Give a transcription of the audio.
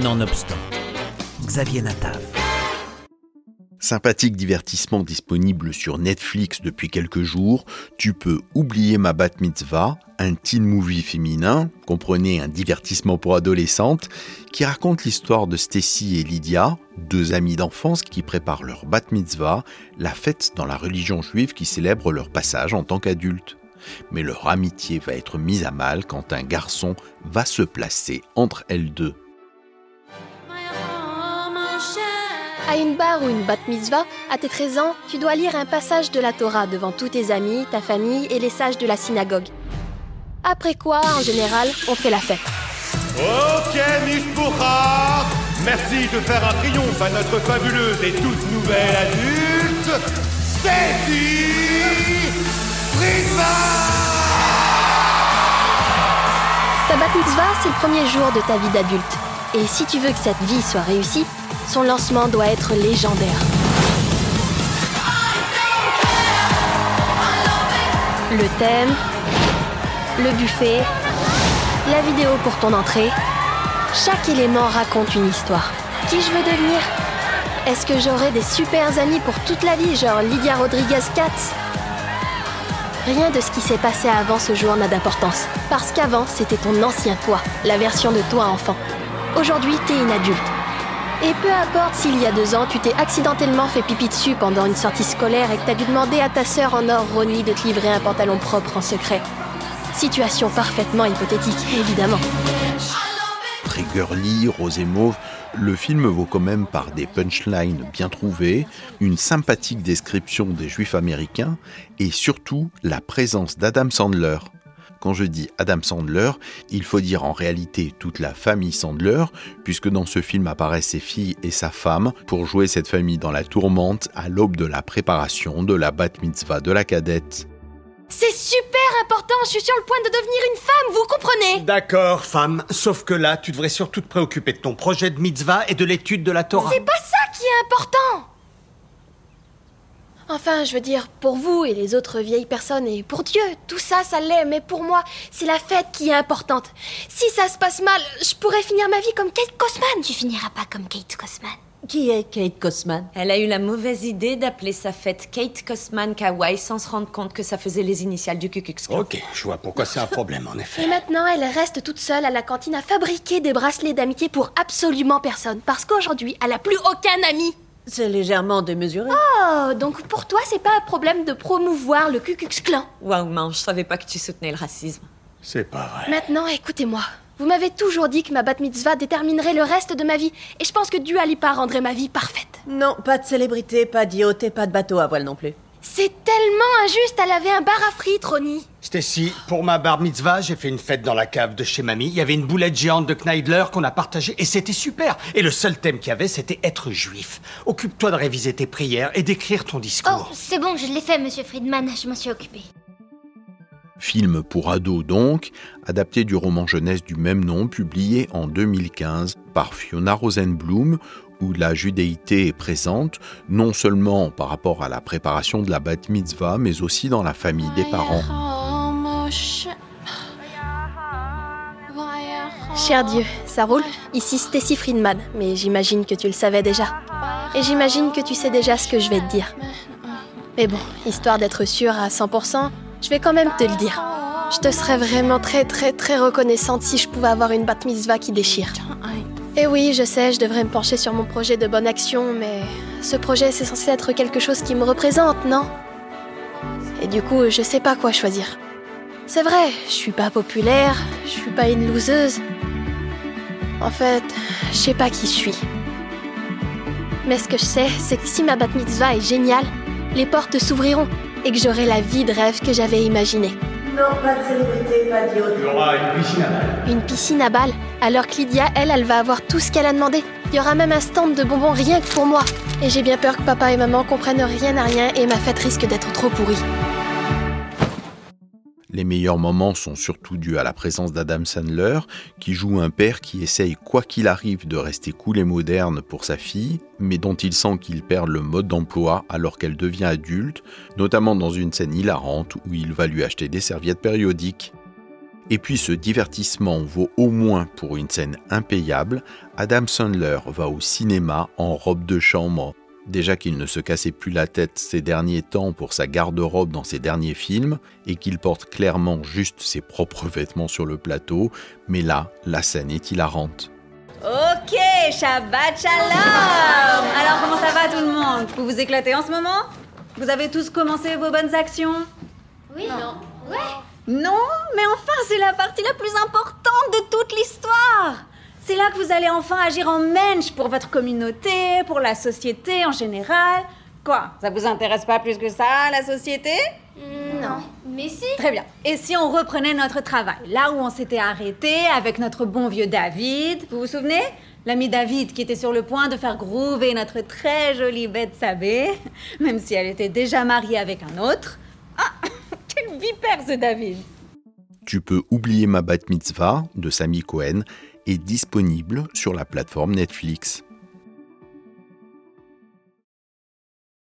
Nonobstant, Xavier Natav. Sympathique divertissement disponible sur Netflix depuis quelques jours, tu peux oublier ma bat mitzvah, un teen movie féminin, comprenez un divertissement pour adolescentes, qui raconte l'histoire de Stacy et Lydia, deux amies d'enfance qui préparent leur bat mitzvah, la fête dans la religion juive qui célèbre leur passage en tant qu'adultes. Mais leur amitié va être mise à mal quand un garçon va se placer entre elles deux. À une bar ou une bat mitzvah, à tes 13 ans, tu dois lire un passage de la Torah devant tous tes amis, ta famille et les sages de la synagogue. Après quoi, en général, on fait la fête. Ok, Mishpucha Merci de faire un triomphe à notre fabuleuse et toute nouvelle adulte, Stacy Friedman Ta bat mitzvah, c'est le premier jour de ta vie d'adulte. Et si tu veux que cette vie soit réussie, son lancement doit être légendaire. Le thème, le buffet, la vidéo pour ton entrée. Chaque élément raconte une histoire. Qui je veux devenir? Est-ce que j'aurai des super amis pour toute la vie, genre Lydia Rodriguez Katz? Rien de ce qui s'est passé avant ce jour n'a d'importance. Parce qu'avant, c'était ton ancien toi, la version de toi enfant. Aujourd'hui, t'es une adulte. Et peu importe s'il y a deux ans, tu t'es accidentellement fait pipi dessus pendant une sortie scolaire et que t'as dû demander à ta sœur en or Ronnie de te livrer un pantalon propre en secret. Situation parfaitement hypothétique, évidemment. Très girly, rose et mauve, le film vaut quand même par des punchlines bien trouvées, une sympathique description des juifs américains et surtout la présence d'Adam Sandler. Quand je dis Adam Sandler, il faut dire en réalité toute la famille Sandler, puisque dans ce film apparaissent ses filles et sa femme pour jouer cette famille dans la tourmente à l'aube de la préparation de la bat mitzvah de la cadette. C'est super important, je suis sur le point de devenir une femme, vous comprenez? D'accord, femme. Sauf que là, tu devrais surtout te préoccuper de ton projet de mitzvah et de l'étude de la Torah. C'est pas ça qui est important Enfin, je veux dire, pour vous et les autres vieilles personnes, et pour Dieu, tout ça, ça l'est, mais pour moi, c'est la fête qui est importante. Si ça se passe mal, je pourrais finir ma vie comme Kate Cosman. Tu finiras pas comme Kate Cosman. Qui est Kate Cosman Elle a eu la mauvaise idée d'appeler sa fête Kate Cosman Kawaii sans se rendre compte que ça faisait les initiales du Ku Klux Klan. Ok, je vois pourquoi c'est un problème, en Et effet. maintenant, elle reste toute seule à la cantine à fabriquer des bracelets d'amitié pour absolument personne, parce qu'aujourd'hui, elle a plus aucun ami. C'est légèrement démesuré. Oh, donc pour toi, c'est pas un problème de promouvoir le Ku Klux Klan? Waouh, man, je savais pas que tu soutenais le racisme. C'est pas vrai. Maintenant, écoutez-moi. Vous m'avez toujours dit que ma bat mitzvah déterminerait le reste de ma vie, et je pense que Dua Lipa rendrait ma vie parfaite. Non, pas de célébrité, pas d'IoT, pas de bateau à voile non plus. C'est tellement injuste, elle avait un bar à frites, Ronnie. Stacy, pour ma bar mitzvah, j'ai fait une fête dans la cave de chez mamie. Il y avait une boulette géante de Kneidler qu'on a partagée et c'était super. Et le seul thème qu'il y avait, c'était être juif. Occupe-toi de réviser tes prières et d'écrire ton Oh, discours. c'est bon, je l'ai fait, monsieur Friedman, je m'en suis occupée. Film pour ados donc, adapté du roman jeunesse du même nom publié en 2015 par Fiona Rosenblum, où la judéité est présente, non seulement par rapport à la préparation de la bat mitzvah, mais aussi dans la famille des parents. Cher Dieu, ça roule Ici Stacy Friedman, mais j'imagine que tu le savais déjà. Et j'imagine que tu sais déjà ce que je vais te dire. Mais bon, histoire d'être sûre à 100%, je vais quand même te le dire. Je te serais vraiment très très très reconnaissante si je pouvais avoir une bat mitzvah qui déchire. Et oui, je sais, je devrais me pencher sur mon projet de bonne action, mais ce projet c'est censé être quelque chose qui me représente, non? Et du coup, je sais pas quoi choisir. C'est vrai, je suis pas populaire, je suis pas une loseuse. En fait, je sais pas qui je suis. Mais ce que je sais, c'est que si ma bat mitzvah est géniale, les portes s'ouvriront et que j'aurai la vie de rêve que j'avais imaginée. Non, pas de célébrité, pas d'IoT. Il y aura une piscine à balles. Une piscine à balles, alors que Lydia, elle, elle va avoir tout ce qu'elle a demandé. Il y aura même un stand de bonbons rien que pour moi. Et j'ai bien peur que papa et maman comprennent rien à rien et ma fête risque d'être trop pourrie. Les meilleurs moments sont surtout dus à la présence d'Adam Sandler, qui joue un père qui essaye quoi qu'il arrive de rester cool et moderne pour sa fille, mais dont il sent qu'il perd le mode d'emploi alors qu'elle devient adulte, notamment dans une scène hilarante où il va lui acheter des serviettes périodiques. Et puis ce divertissement vaut au moins pour une scène impayable, Adam Sandler va au cinéma en robe de chambre. Déjà qu'il ne se cassait plus la tête ces derniers temps pour sa garde-robe dans ses derniers films, et qu'il porte clairement juste ses propres vêtements sur le plateau, mais là, la scène est hilarante. Ok, Shabbat Shalom Alors comment ça va tout le monde? Vous vous éclatez en ce moment? Vous avez tous commencé vos bonnes actions? Oui, non. Ouais. Non, mais enfin c'est la partie la plus importante de toute l'histoire C'est là que vous allez enfin agir en mensch pour votre communauté, pour la société en général. Quoi Ça vous intéresse pas plus que ça, la société? Non. Mais si. Très bien. Et si on reprenait notre travail, là où on s'était arrêté avec notre bon vieux David, vous vous souvenez? L'ami David qui était sur le point de faire groover notre très jolie bête Sabé, même si elle était déjà mariée avec un autre. Ah Quel vipère ce David Tu peux oublier ma bat mitzvah de Sami Cohen est disponible sur la plateforme Netflix.